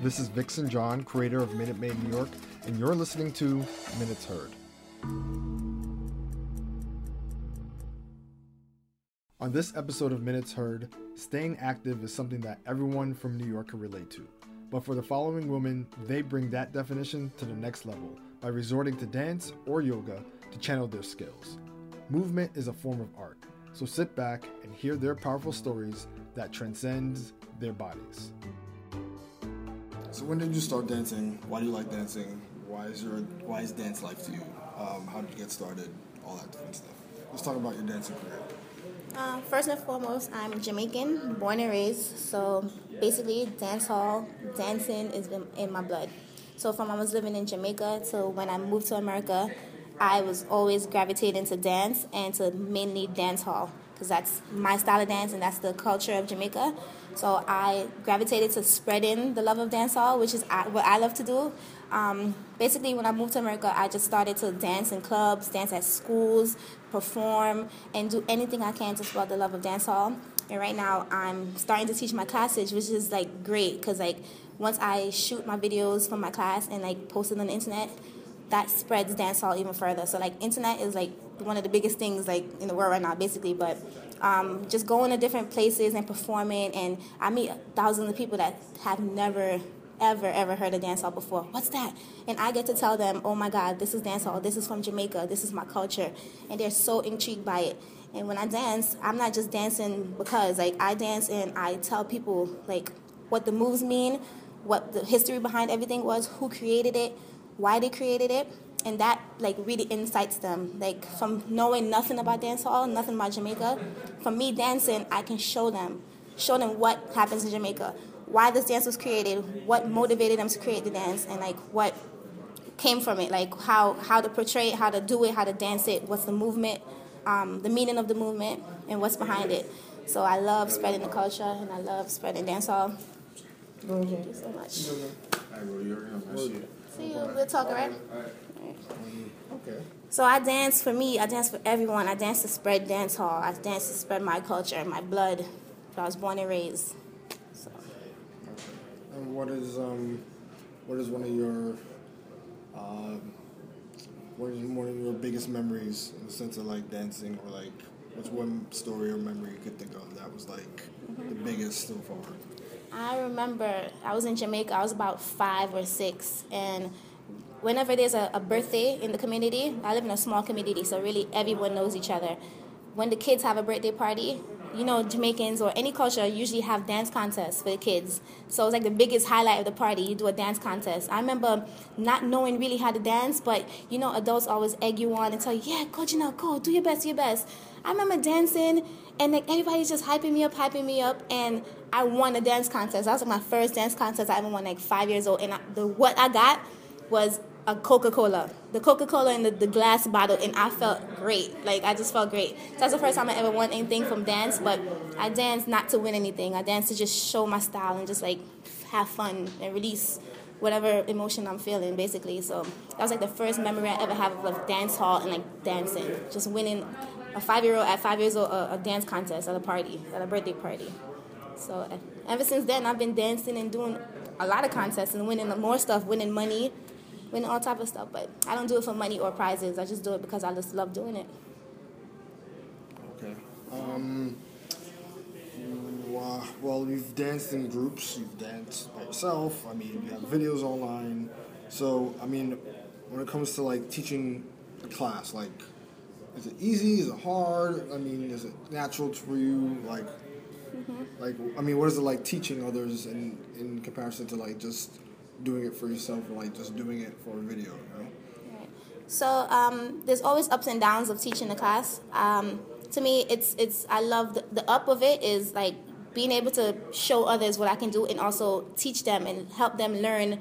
This is Vixen John, creator of Minute Maid New York, and you're listening to Minutes Heard. On this episode of Minutes Heard, staying active is something that everyone from New York can relate to. But for the following women, they bring that definition to the next level by resorting to dance or yoga to channel their skills. Movement is a form of art, so sit back and hear their powerful stories that transcend their bodies. So when did you start dancing? Why do you like dancing? Why is your why is dance life to you? Um, how did you get started? All that different stuff. Let's talk about your dancing career. Uh, first and foremost, I'm Jamaican, born and raised. So basically, dance hall, dancing is in, my blood. So from I was living in Jamaica to when I moved to America, I was always gravitating to dance and to mainly dance hall because that's my style of dance and that's the culture of Jamaica. So I gravitated to spreading the love of dancehall, which is what I love to do. Um, basically, when I moved to America, I just started to dance in clubs, dance at schools, perform, and do anything I can to spread the love of dancehall. And right now, I'm starting to teach my classes, which is like great because like once I shoot my videos from my class and like post it on the internet, that spreads dancehall even further. So like internet is like one of the biggest things like in the world right now, basically. But um, just going to different places and performing, and I meet thousands of people that have never ever ever heard of dancehall before. What's that? And I get to tell them, oh my God, this is dancehall. This is from Jamaica. This is my culture, and they're so intrigued by it. And when I dance, I'm not just dancing because like I dance and I tell people like what the moves mean, what the history behind everything was, who created it, why they created it and that like really incites them. Like from knowing nothing about dancehall nothing about jamaica from me dancing i can show them show them what happens in jamaica why this dance was created what motivated them to create the dance and like what came from it. Like how how to portray it how to do it how to dance it what's the movement um, the meaning of the movement and what's behind it. So i love spreading the culture and i love spreading dancehall. Thank you so much See you. We'll talk, right? Okay. So I dance for me. I dance for everyone. I dance to spread dance hall. I dance to spread my culture, and my blood. I was born and raised. So. And what is um, what is one of your uh, what is one of your biggest memories in the sense of like dancing or like what's one story or memory you could think of that was like mm-hmm. the biggest so far? I remember I was in Jamaica. I was about five or six, and whenever there's a, a, birthday in the community, I live in a small community, so really everyone knows each other. When the kids have a birthday party, you know, Jamaicans or any culture usually have dance contests for the kids. So it's like the biggest highlight of the party. You do a dance contest. I remember not knowing really how to dance, but you know, adults always egg you on and tell you, yeah, go, Janelle, go, do your best, do your best. I remember dancing and like everybody's just hyping me up, hyping me up, and I won a dance contest. That was like my first dance contest I ever won, like five years old, and I, the what I got was a Coca Cola, the Coca Cola in the, the glass bottle, and I felt great. Like I just felt great. So that's the first time I ever won anything from dance, but I danced not to win anything. I danced to just show my style and just like have fun and release whatever emotion I'm feeling, basically. So that was like the first memory I ever have of like dance hall and like dancing, just winning a five year old at five years old a, a, dance contest at a party, at a birthday party. So ever since then, I've been dancing and doing a lot of contests and winning more stuff, winning money, winning all type of stuff. But I don't do it for money or prizes. I just do it because I just love doing it. Okay. Um, well, you've danced in groups. You've danced by yourself. I mean, you have videos online. So, I mean, when it comes to like teaching a class, like is it easy? Is it hard? I mean, is it natural for you? Like, mm-hmm. like I mean, what is it like teaching others in in comparison to like just doing it for yourself or like just doing it for a video? Right. So um, there's always ups and downs of teaching a class. Um, to me, it's it's I love the, the up of it is like being able to show others what I can do and also teach them and help them learn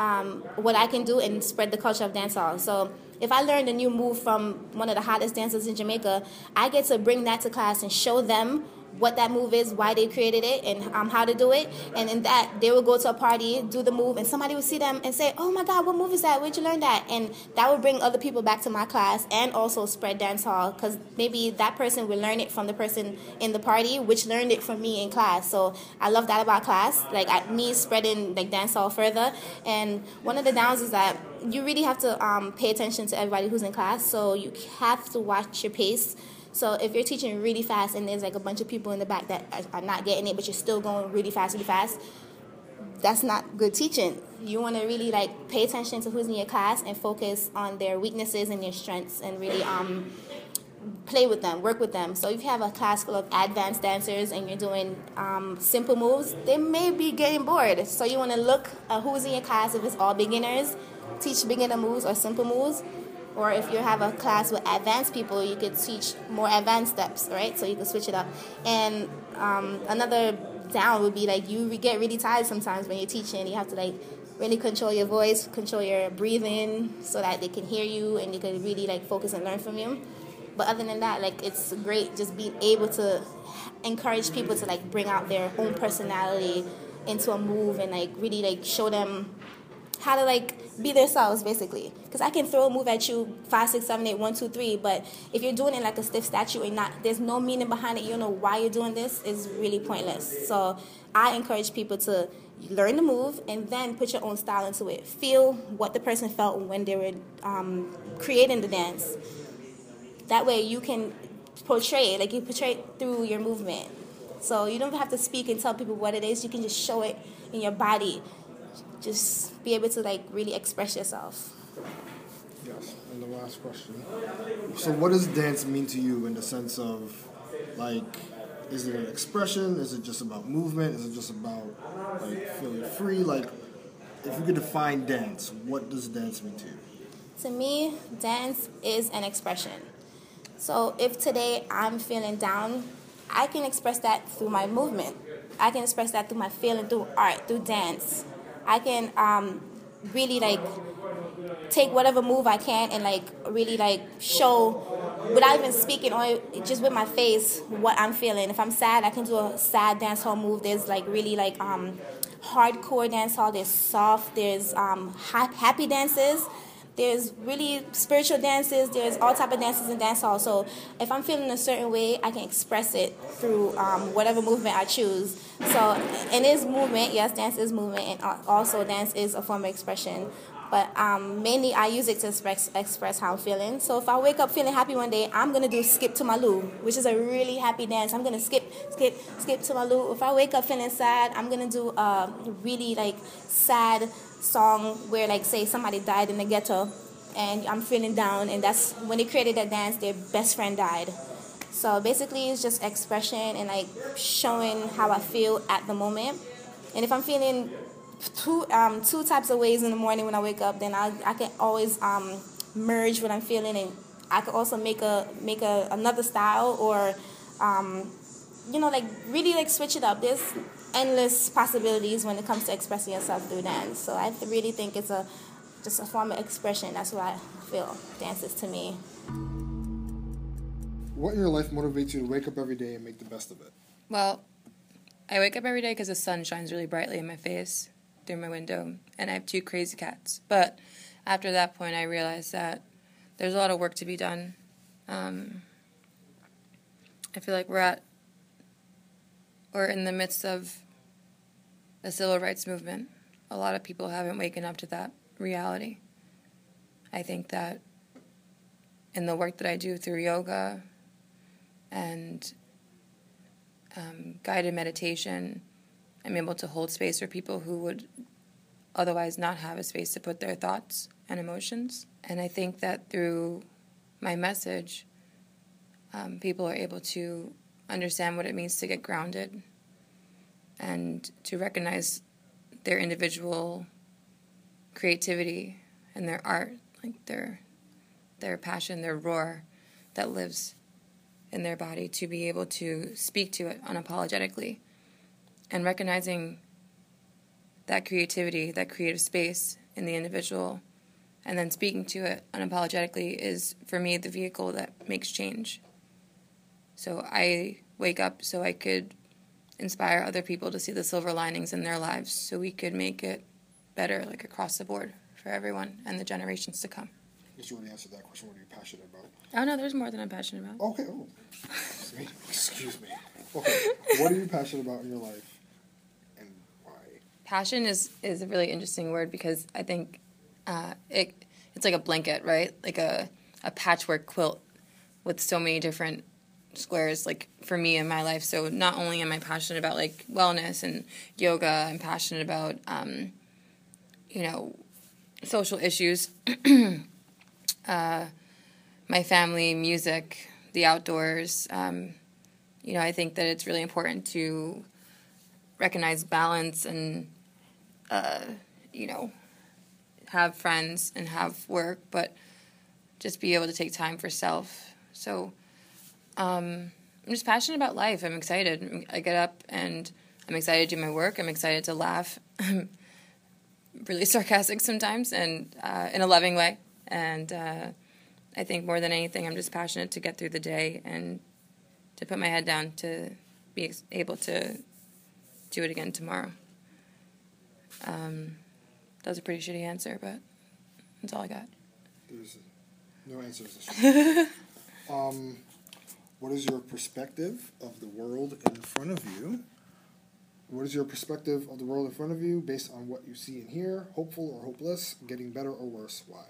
um, what I can do and spread the culture of dancehall. So if I learned a new move from one of the hottest dancers in Jamaica, I get to bring that to class and show them what that move is, why they created it, and um, how to do it. And in that, they will go to a party, do the move, and somebody will see them and say, "Oh my God, what move is that? Where'd you learn that?" And that will bring other people back to my class and also spread dance hall because maybe that person will learn it from the person in the party, which learned it from me in class. So I love that about class, like me spreading like dance hall further. And one of the downs is that you really have to um, pay attention to everybody who's in class. So you have to watch your pace so if you're teaching really fast and there's like a bunch of people in the back that are, not getting it, but you're still going really fast, really fast, that's not good teaching. You want to really like pay attention to who's in your class and focus on their weaknesses and their strengths and really um, play with them, work with them. So if you have a class full of advanced dancers and you're doing um, simple moves, they may be getting bored. So you want to look at who's in your class. If it's all beginners, teach beginner moves or simple moves or if you have a class with advanced people, you could teach more advanced steps, right? So you can switch it up. And um, another down would be like you get really tired sometimes when you're teaching. You have to like really control your voice, control your breathing, so that they can hear you and you can really like focus and learn from you. But other than that, like it's great just being able to encourage people to like bring out their own personality into a move and like really like show them how to like be themselves basically. Because i can throw a move at you five six seven eight one two three but if you're doing it like a stiff statue and not there's no meaning behind it you don't know why you're doing this is really pointless. So i encourage people to learn the move and then put your own style into it. Feel what the person felt when they were um, creating the dance. That way you can portray it, like you portray it through your movement. So you don't have to speak and tell people what it is. You can just show it in your body just be able to like really express yourself. Yes, and the last question. So, what does dance mean to you in the sense of, like, is it an expression? Is it just about movement? Is it just about like feeling free? Like, if you could define dance, what does dance mean to you? To me, dance is an expression. So, if today I'm feeling down, I can express that through my movement. I can express that through my feeling, through art, through dance. I can um, really like take whatever move I can and like really like show without even speaking or just with my face what I'm feeling. If I'm sad, I can do a sad dance hall move. There's like really like um, hardcore dance hall. There's soft. There's um, happy dances. There's really spiritual dances. There's all type of dances in dance hall. So if I'm feeling a certain way, I can express it through um, whatever movement I choose. So and it is movement. Yes, dance is movement, and also dance is a form of expression. But um, mainly, I use it to express express how I'm feeling. So if I wake up feeling happy one day, I'm gonna do skip to my loo, which is a really happy dance. I'm gonna skip, skip, skip to my loo. If I wake up feeling sad, I'm gonna do a really like sad song where like say somebody died in the ghetto and I'm feeling down and that's when they created that dance their best friend died. So basically it's just expression and like showing how I feel at the moment. And if I'm feeling two um, two types of ways in the morning when I wake up, then I I can always um, merge what I'm feeling and I could also make a make a another style or um, you know like really like switch it up. There's endless possibilities when it comes to expressing yourself through dance. So I really think it's a just a form of expression. That's what I feel dance is to me. What in your life motivates you to wake up every day and make the best of it? Well, I wake up every day because the sun shines really brightly in my face through my window, and I have two crazy cats. But after that point, I realized that there's a lot of work to be done. Um, I feel like we're at we're in the midst of a civil rights movement. A lot of people haven't waken up to that reality. I think that in the work that I do through yoga and um, guided meditation, I'm able to hold space for people who would otherwise not have a space to put their thoughts and emotions. And I think that through my message, um, people are able to understand what it means to get grounded and to recognize their individual creativity and their art, like their their passion, their roar that lives in their body to be able to speak to it unapologetically and recognizing that creativity, that creative space in the individual and then speaking to it unapologetically is for me the vehicle that makes change. So I wake up so I could inspire other people to see the silver linings in their lives so we could make it better, like across the board for everyone and the generations to come. I guess you to answer that question. What are you passionate about? Oh, no, there's more than I'm passionate about. Okay. Oh. Excuse me. Excuse me. Okay. What are you passionate about in your life, and why? passion is is a really interesting word because I think uh, it it's like a blanket, right? Like a a patchwork quilt with so many different squares. Like for me in my life, so not only am I passionate about like wellness and yoga, I'm passionate about um, you know social issues, uh, my family, music, the outdoors. Um, you know, I think that it's really important to recognize balance and uh, you know have friends and have work but just be able to take time for self so um, i'm just passionate about life i'm excited i get up and i'm excited to do my work i'm excited to laugh i'm really sarcastic sometimes and uh, in a loving way and uh, i think more than anything i'm just passionate to get through the day and to put my head down to be able to do it again tomorrow. Um, that was a pretty shitty answer, but that's all I got. There's no answers. um, what is your perspective of the world in front of you? What is your perspective of the world in front of you based on what you see and hear? Hopeful or hopeless? Getting better or worse? Why?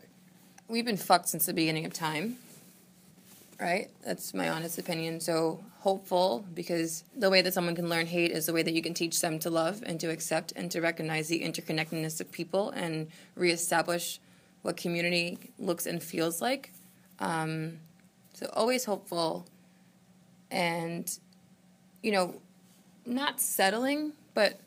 We've been fucked since the beginning of time, right? That's my honest opinion. So hopeful because the way that someone can learn hate is the way that you can teach them to love and to accept and to recognize the interconnectedness of people and reestablish what community looks and feels like. Um, so always hopeful and, you know, not settling, but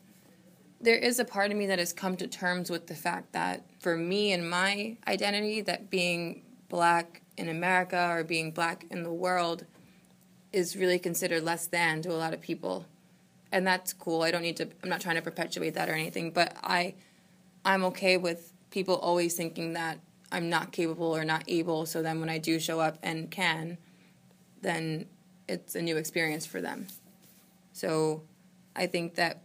there is a part of me that has come to terms with the fact that for me and my identity, that being black in America or being black in the world is really considered less than to a lot of people. And that's cool. I don't need to I'm not trying to perpetuate that or anything, but I I'm okay with people always thinking that I'm not capable or not able, so then when I do show up and can, then it's a new experience for them. So I think that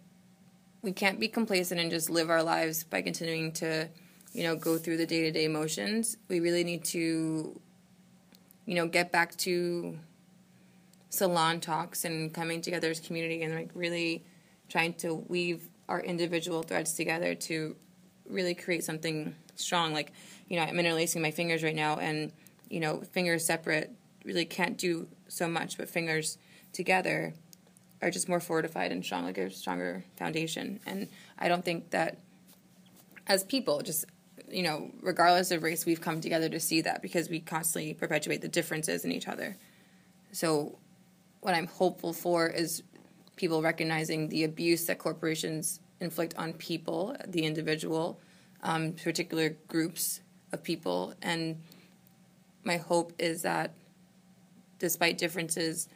we can't be complacent and just live our lives by continuing to, you know, go through the day to day motions. We really need to, you know, get back to salon talks and coming together as community and like really trying to weave our individual threads together to really create something strong. Like, you know, I'm interlacing my fingers right now and, you know, fingers separate really can't do so much, but fingers together are just more fortified and strong, like a stronger foundation. And I don't think that as people, just you know, regardless of race, we've come together to see that because we constantly perpetuate the differences in each other. So, what I'm hopeful for is people recognizing the abuse that corporations inflict on people, the individual, um, particular groups of people, and my hope is that despite differences,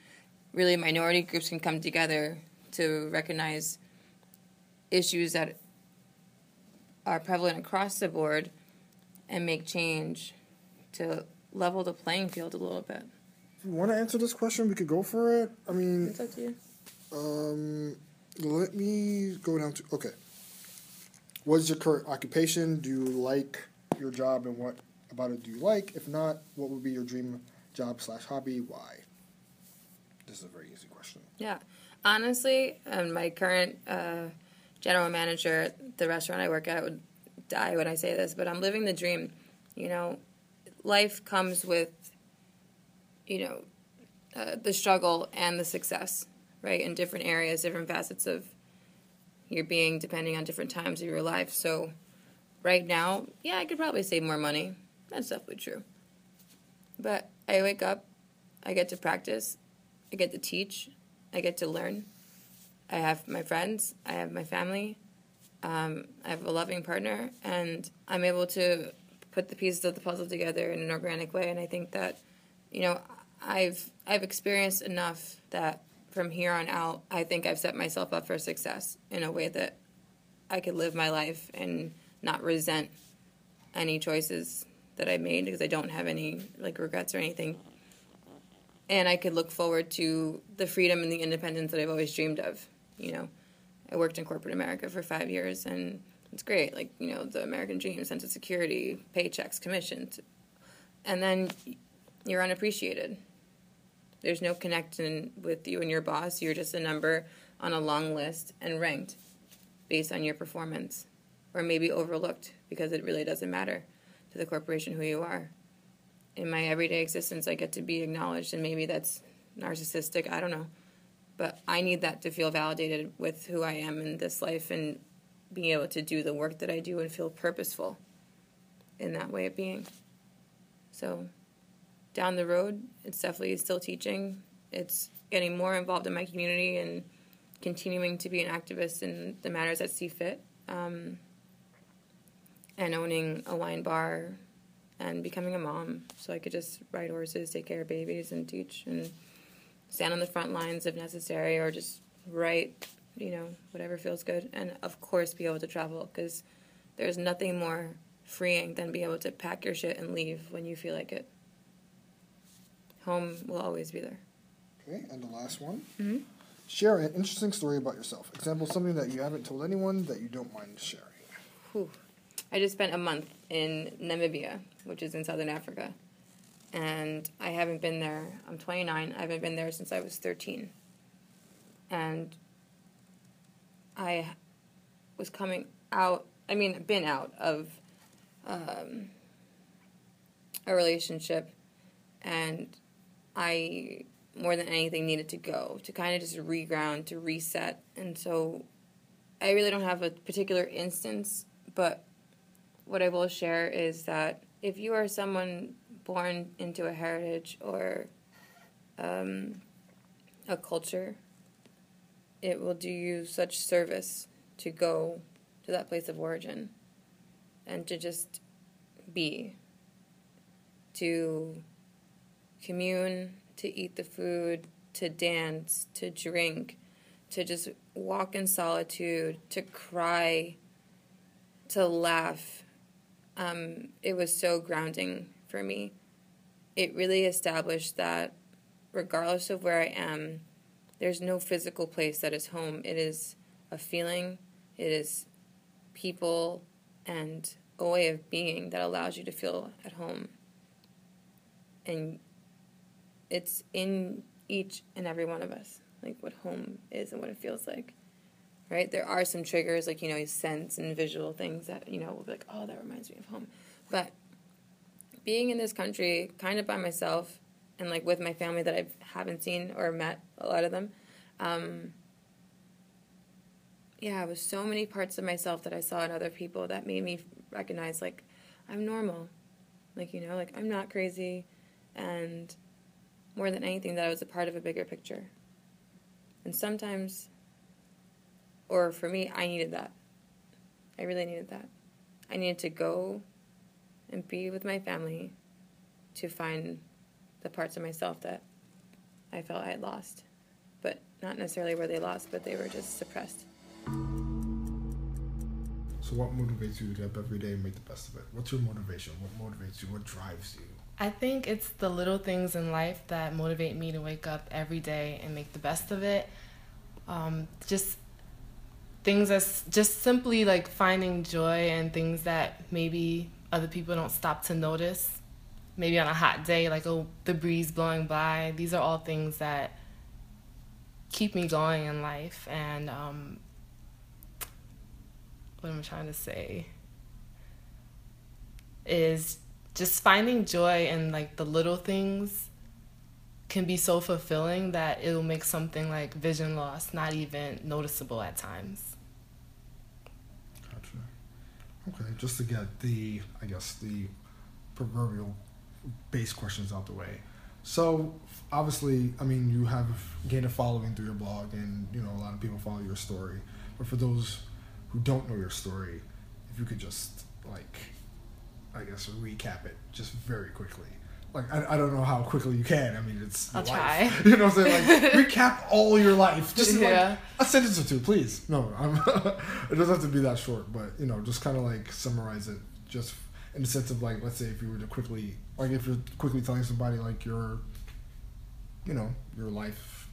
really minority groups can come together to recognize issues that are prevalent across the board and make change to level the playing field a little bit. If you want to answer this question, we could go for it. I mean, It's up to you. um, let me go down to okay. What's your current occupation? Do you like your job, and what about it do you like? If not, what would be your dream job slash hobby? Why? This is a very easy question. Yeah. Honestly, um, my current uh, general manager at the restaurant I work at would die when I say this, but I'm living the dream. You know, life comes with, you know, uh, the struggle and the success, right? In different areas, different facets of your being, depending on different times of your life. So, right now, yeah, I could probably save more money. That's definitely true. But I wake up, I get to practice, I get to teach, I get to learn. I have my friends, I have my family, um, I have a loving partner, and I'm able to put the pieces of the puzzle together in an organic way. And I think that, you know, I've I've experienced enough that from here on out, I think I've set myself up for success in a way that I could live my life and not resent any choices that I made because I don't have any like regrets or anything and I could look forward to the freedom and the independence that I've always dreamed of. You know, I worked in corporate America for five years, and it's great. Like you know, the American dream, sense of security, paychecks, commissions, and then you're unappreciated. There's no connection with you and your boss. You're just a number on a long list and ranked based on your performance, or maybe overlooked because it really doesn't matter to the corporation who you are. In my everyday existence, I get to be acknowledged, and maybe that's narcissistic. I don't know. But I need that to feel validated with who I am in this life and being able to do the work that I do and feel purposeful in that way of being. So, down the road, it's definitely still teaching. It's getting more involved in my community and continuing to be an activist in the matters that see fit. Um, and owning a wine bar and becoming a mom so I could just ride horses, take care of babies, and teach and stand on the front lines if necessary or just write, you know, whatever feels good. And of course, be able to travel because there's nothing more freeing than being able to pack your shit and leave when you feel like it. Home will always be there. Okay, and the last one. Mm-hmm. Share an interesting story about yourself. Example, something that you haven't told anyone that you don't mind sharing. Whew. I just spent a month in Namibia, which is in southern Africa. And I haven't been there. I'm 29. I haven't been there since I was 13. And I was coming out, I mean, been out of um, a relationship. And I, more than anything, needed to go to kind of just reground, to reset. And so I really don't have a particular instance, but what I will share is that if you are someone born into a heritage or um, a culture, it will do you such service to go to that place of origin and to just be, to commune, to eat the food, to dance, to drink, to just walk in solitude, to cry, to laugh um, it was so grounding for me. It really established that regardless of where I am, there's no physical place that is home. It is a feeling, it is people, and a way of being that allows you to feel at home. And it's in each and every one of us, like what home is and what it feels like right? There are some triggers, like, you know, sense and visual things that, you know, will be like, oh, that reminds me of home. But being in this country kind of by myself and like with my family that I haven't seen or met a lot of them, um, yeah, it was so many parts of myself that I saw in other people that made me recognize like I'm normal. Like, you know, like I'm not crazy and more than anything that I was a part of a bigger picture. And sometimes or for me, I needed that. I really needed that. I needed to go and be with my family to find the parts of myself that I felt I had lost. But not necessarily were they lost, but they were just suppressed. So, what motivates you to get up every day and make the best of it? What's your motivation? What motivates you? What drives you? I think it's the little things in life that motivate me to wake up every day and make the best of it. Um, just things that's just simply like finding joy and things that maybe other people don't stop to notice. Maybe on a hot day, like oh, the breeze blowing by. These are all things that keep me going in life. And um, what am trying to say? Is just finding joy in like the little things can be so fulfilling that it'll make something like vision loss not even noticeable at times. Gotcha. Okay, just to get the, I guess, the proverbial base questions out the way. So, obviously, I mean, you have gained a following through your blog, and you know a lot of people follow your story. But for those who don't know your story, if you could just like, I guess, recap it just very quickly like I, I don't know how quickly you can. I mean, it's I'll life. try. You know what I'm saying? Like recap all your life, just Yeah. like a sentence or two, please. No, I'm, it doesn't have to be that short, but you know, just kind of like summarize it, just in the sense of like, let's say if you were to quickly, like if you're quickly telling somebody like your you know, your life.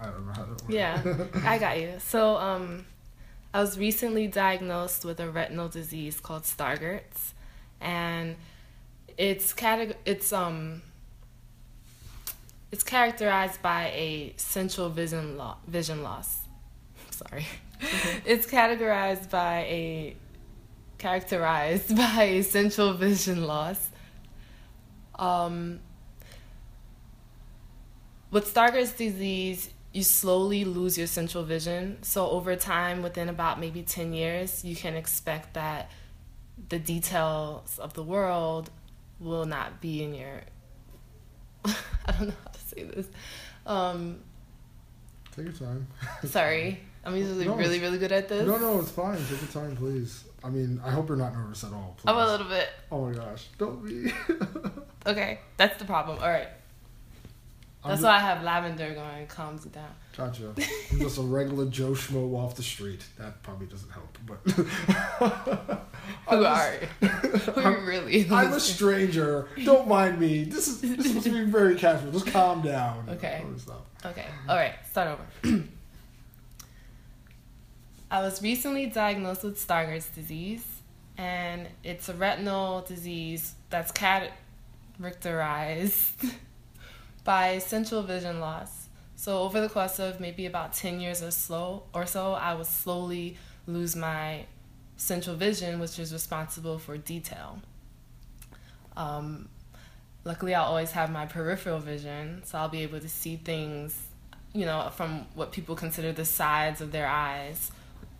I don't know how to. Yeah, I got you. So, um, I was recently diagnosed with a retinal disease called Stargardt's, and it's categ- it's um it's characterized by a central vision lo- vision loss. Sorry. it's categorized by a characterized by a central vision loss. Um, with Stargardt's disease, you slowly lose your central vision. So over time, within about maybe 10 years, you can expect that the details of the world will not be in your I don't know how to say this. Um, Take your time. sorry. I'm usually No, really, really good at this. No, no, it's fine. Take your time, please. I mean, I hope you're not nervous at all. Please. I'm a little bit. Oh my gosh, don't be. Okay, that's the problem. All right. That's just, why I have lavender going. It calms it down. Gotcha. I'm just a regular Joe Schmo off the street. That probably doesn't help, but. Who are you? Who are you really? I'm a stranger. Don't mind me. This is this supposed to be very casual. Just calm down. Okay. Okay. All right. Start over. I was recently diagnosed with Stargardt's disease, and it's a retinal disease that's characterized by central vision loss. So over the course of maybe about 10 years or slow or so, I would slowly lose my central vision, which is responsible for detail. Um, luckily, I'll always have my peripheral vision, so I'll be able to see things, you know, from what people consider the sides of their eyes.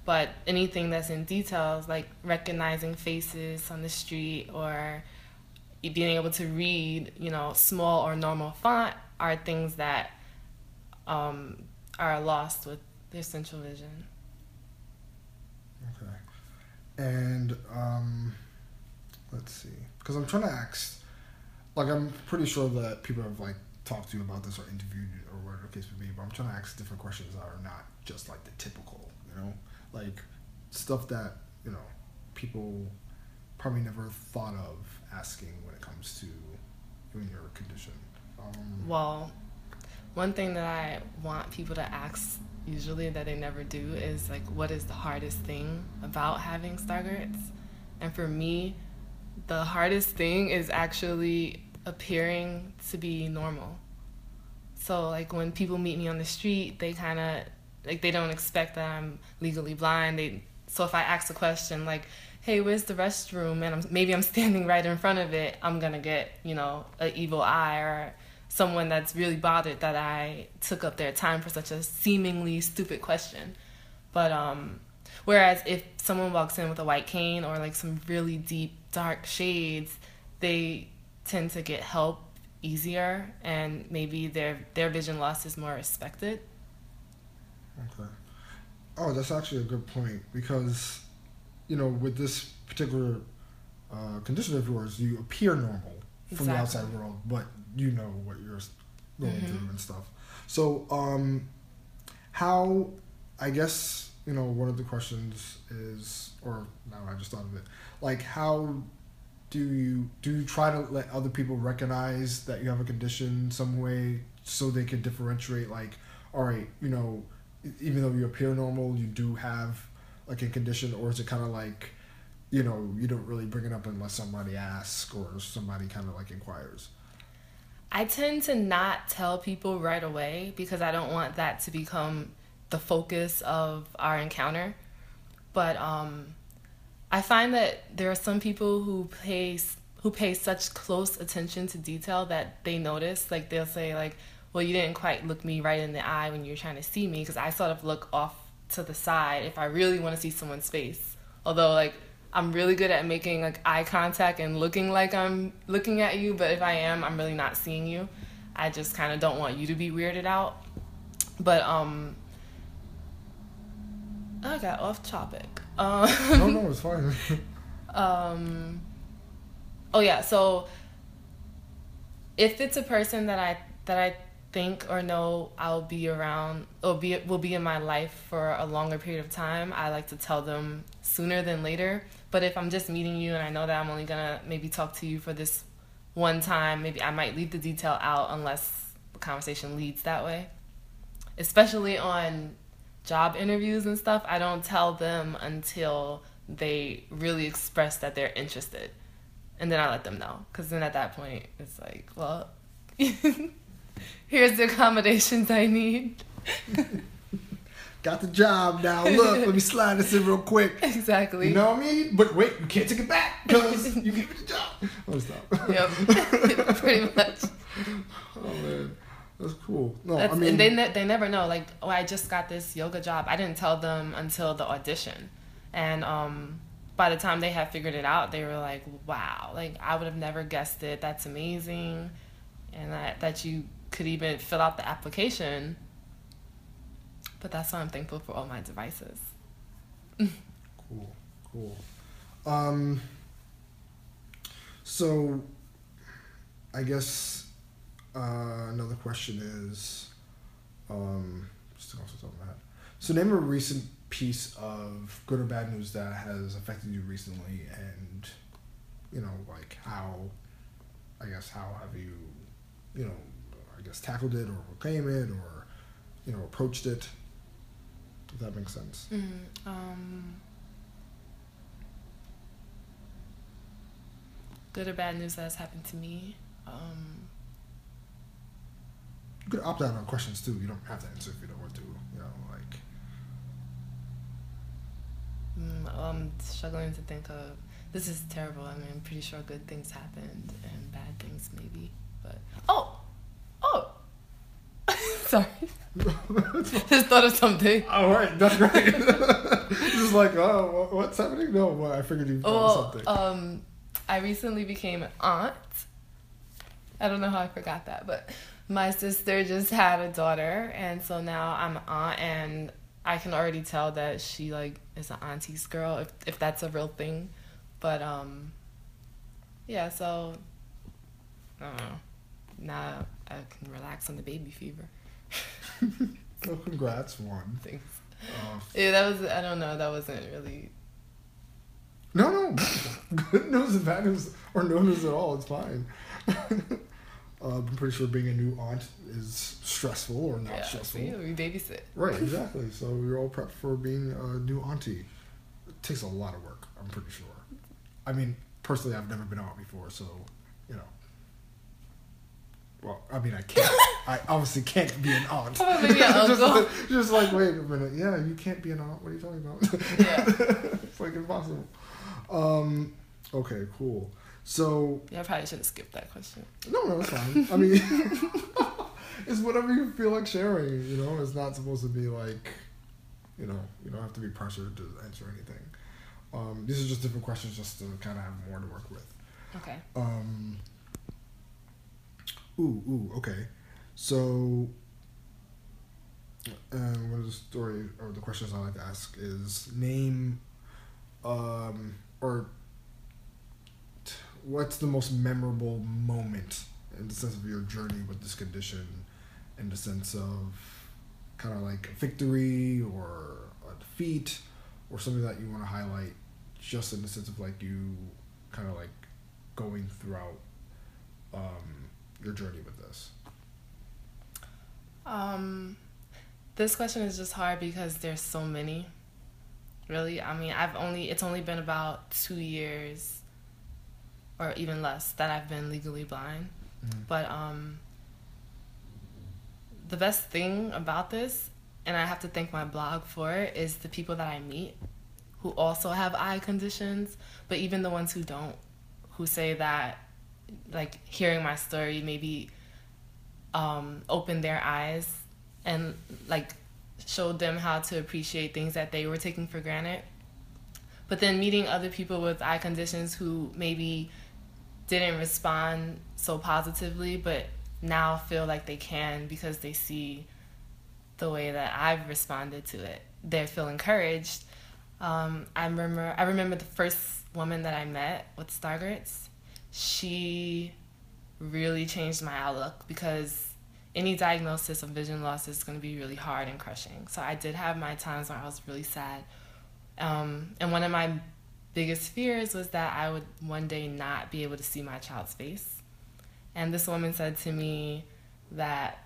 But anything that's in details, like recognizing faces on the street or being able to read, you know, small or normal font, are things that um, are lost with their central vision. Okay. And um, let's see, because I'm trying to ask, like I'm pretty sure that people have like talked to you about this or interviewed you or whatever the case may be, but I'm trying to ask different questions that are not just like the typical, you know, like stuff that you know people probably never thought of asking when it comes to and your condition. Um, Well, one thing that I want people to ask usually that they never do is like, what is the hardest thing about having Stargardt's? And for me, the hardest thing is actually appearing to be normal. So like when people meet me on the street, they kind of like they don't expect that I'm legally blind. They so if I ask a question like, "Hey, where's the restroom?" and I'm, maybe I'm standing right in front of it, I'm gonna get you know an evil eye or someone that's really bothered that I took up their time for such a seemingly stupid question. But um, whereas if someone walks in with a white cane or like some really deep dark shades, they tend to get help easier and maybe their their vision loss is more respected. Okay. Oh, that's actually a good point because, you know, with this particular uh, condition of yours, you appear normal from the outside world, but you know what you're going Mhm. through and stuff. So, um, how? I guess you know one of the questions is, or now I just thought of it, like how do you do you try to let other people recognize that you have a condition some way so they can differentiate like all right you know even though you appear normal you do have like a condition or is it kind of like you know you don't really bring it up unless somebody asks or somebody kind of like inquires I tend to not tell people right away because I don't want that to become the focus of our encounter. But um, I find that there are some people who pay who pay such close attention to detail that they notice. Like they'll say like, "Well, you didn't quite look me right in the eye when you were trying to see me," because I sort of look off to the side if I really want to see someone's face. Although like I'm really good at making like eye contact and looking like I'm looking at you, but if I am, I'm really not seeing you. I just kind of don't want you to be weirded out. But um I got off topic. Um, no no it's fine um oh yeah so if it's a person that i that i think or know i'll be around or be will be in my life for a longer period of time i like to tell them sooner than later but if i'm just meeting you and i know that i'm only gonna maybe talk to you for this one time maybe i might leave the detail out unless the conversation leads that way. Especially on job interviews and stuff, I don't tell them until they really express that they're interested. And then I let them know. Because then at that point, it's like, well, here's the accommodations I need. Got the job now. Look, let me slide this in real quick. Exactly. You know what I mean? But wait, you can't take it back because you gave me the job. Oh, stop. Yep. Pretty much. Oh man, that's cool. No, That's, I mean, and they ne- they never know. Like, oh, I just got this yoga job. I didn't tell them until the audition, and um, by the time they had figured it out, they were like, "Wow! Like, I would have never guessed it. That's amazing, and that that you could even fill out the application." But that's why I'm thankful for all my devices. Cool, cool. Um, so, I guess uh, another question is, um, just. So, name a recent piece of good or bad news that has affected you recently, and you know, like how, I guess, how have you, you know, I guess tackled it or overcame it or, you know, approached it. If that makes sense. Um, good or bad news that has happened to me. Um, You could opt out on questions too. You don't have to answer if you don't want to. You know, like mm, I'm struggling to think of. This is terrible. I mean, I'm pretty sure good things happened and bad things maybe. But oh, oh, sorry. Just thought of something. all right, that's great. Just like, oh, what's happening? No, well, I figured you thought of Oh, something. um, I recently became an aunt. I don't know how I forgot that, but my sister just had a daughter, and so now I'm an aunt, and I can already tell that she like is an auntie's girl, if if that's a real thing. But um, yeah. So I don't know. Now I can relax on the baby fever. well, congrats, one. Things. Uh, Yeah, that was. I don't know. That wasn't really. no, no, good news and bad news, or no news at all. It's fine. uh, I'm pretty sure being a new aunt is stressful or not Yeah. stressful. Yeah, we babysit. Right, exactly. so you're all prepped for being a new auntie. It takes a lot of work, I'm pretty sure. I mean, personally, I've never been out before, so. Well, I mean, I can't. I obviously can't be an aunt. Oh, maybe an just, uncle. like, just like, wait a minute. Yeah, you can't be an aunt. What are you talking about? Yeah. it's like impossible. Um, okay, cool. So, Yeah, I probably should have skipped that question. no, no, it's fine. I mean, it's whatever you feel like sharing. You know, it's not supposed to be like, you know, you don't have to be pressured to answer anything. Um, these are just different questions, just to kind of have more to work with. Okay. Um, ooh, ooh, okay. So, um, one of the story or the questions I like to ask is name, um, or t- what's the most memorable moment in the sense of your journey with this condition, in the sense of kind of like a victory or a defeat, or something that you want to highlight, just in the sense of like you kind of like going throughout um, your journey with this? Um, this question is just hard because there's so many. Really, I mean, I've only it's only been about two years, or even less, that I've been legally blind. Mhm. But um, the best thing about this, and I have to thank my blog for it, is the people that I meet who also have eye conditions, but even the ones who don't, who say that, like hearing my story maybe um, opened their eyes and like showed them how to appreciate things that they were taking for granted. But then meeting other people with eye conditions who maybe didn't respond so positively, but now feel like they can because they see the way that I've responded to it. They feel encouraged. Um, I remember I remember the first woman that I met with Stargardt's. She really changed my outlook because any diagnosis of vision loss is going to be really hard and crushing. So I did have my times where I was really sad. Um, and one of my biggest fears was that I would one day not be able to see my child's face. And this woman said to me that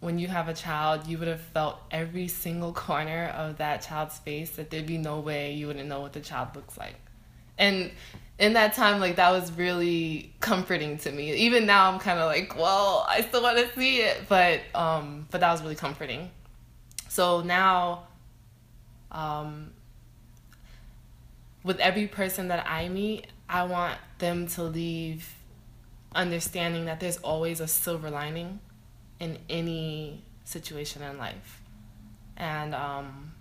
when you have a child, you would have felt every single corner of that child's face that there'd be no way you wouldn't know what the child looks like. And in that time, like that was really comforting to me. Even now, I'm kind of like, well, I still want to see it, but um, but that was really comforting. So now, um, with every person that I meet, I want them to leave understanding that there's always a silver lining in any situation in life. And um,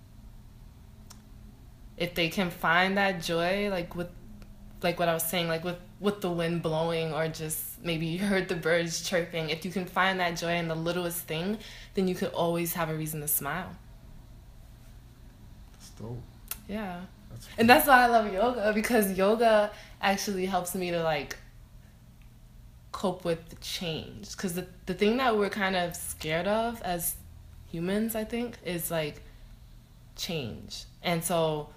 if they can find that joy, like with, like what I was saying, like with with the wind blowing, or just maybe you heard the birds chirping. If you can find that joy in the littlest thing, then you could always have a reason to smile. That's dope. Yeah. That's And that's why I love yoga because yoga actually helps me to like cope with the change. Because the, the thing that we're kind of scared of as humans, I think, is like change. And so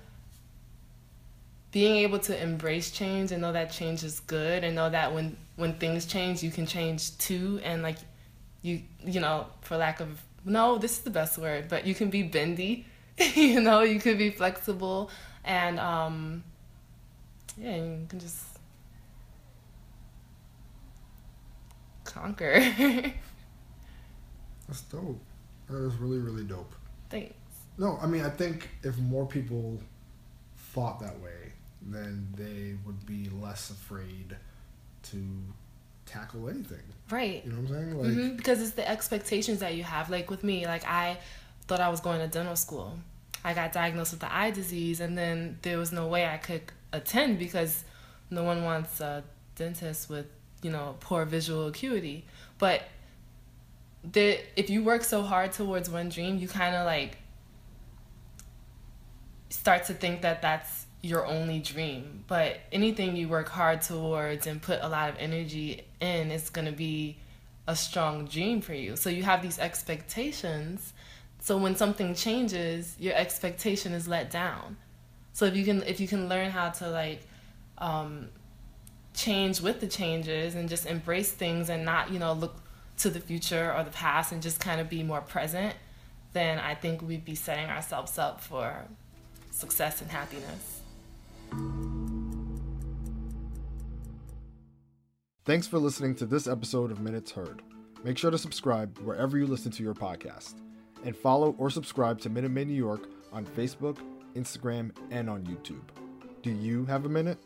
being able to embrace change and know that change is good and know that when when things change you can change too and like you you know for lack of no this is the best word but you can be bendy you know you could be flexible and um yeah you can just conquer That's dope. That is really, really dope. thanks No, I mean, I think if more people thought that way, then they would be less afraid to tackle anything. right You know what I'm saying? Like, hmm Because it's the expectations that you have. Like with me, like I thought I was going to dental school. I got diagnosed with the eye disease, and then there was no way I could attend because no one wants a dentist with you know poor visual acuity. But the if you work so hard towards one dream, you kind of like start to think that that's your only dream. But anything you work hard towards and put a lot of energy in is going to be a strong dream for you. So you have these expectations. So when something changes, your expectation is let down. So if you can if you can learn how to like um, change with the changes and just embrace things and not you know look to the future or the past and just kind of be more present, then I think we'd be setting ourselves up for success and happiness. Thanks for listening to this episode of Minutes Heard. Make sure to subscribe wherever you listen to your podcast. And follow or subscribe to Minute Maid New York on Facebook, Instagram, and on YouTube. Do you have a minute?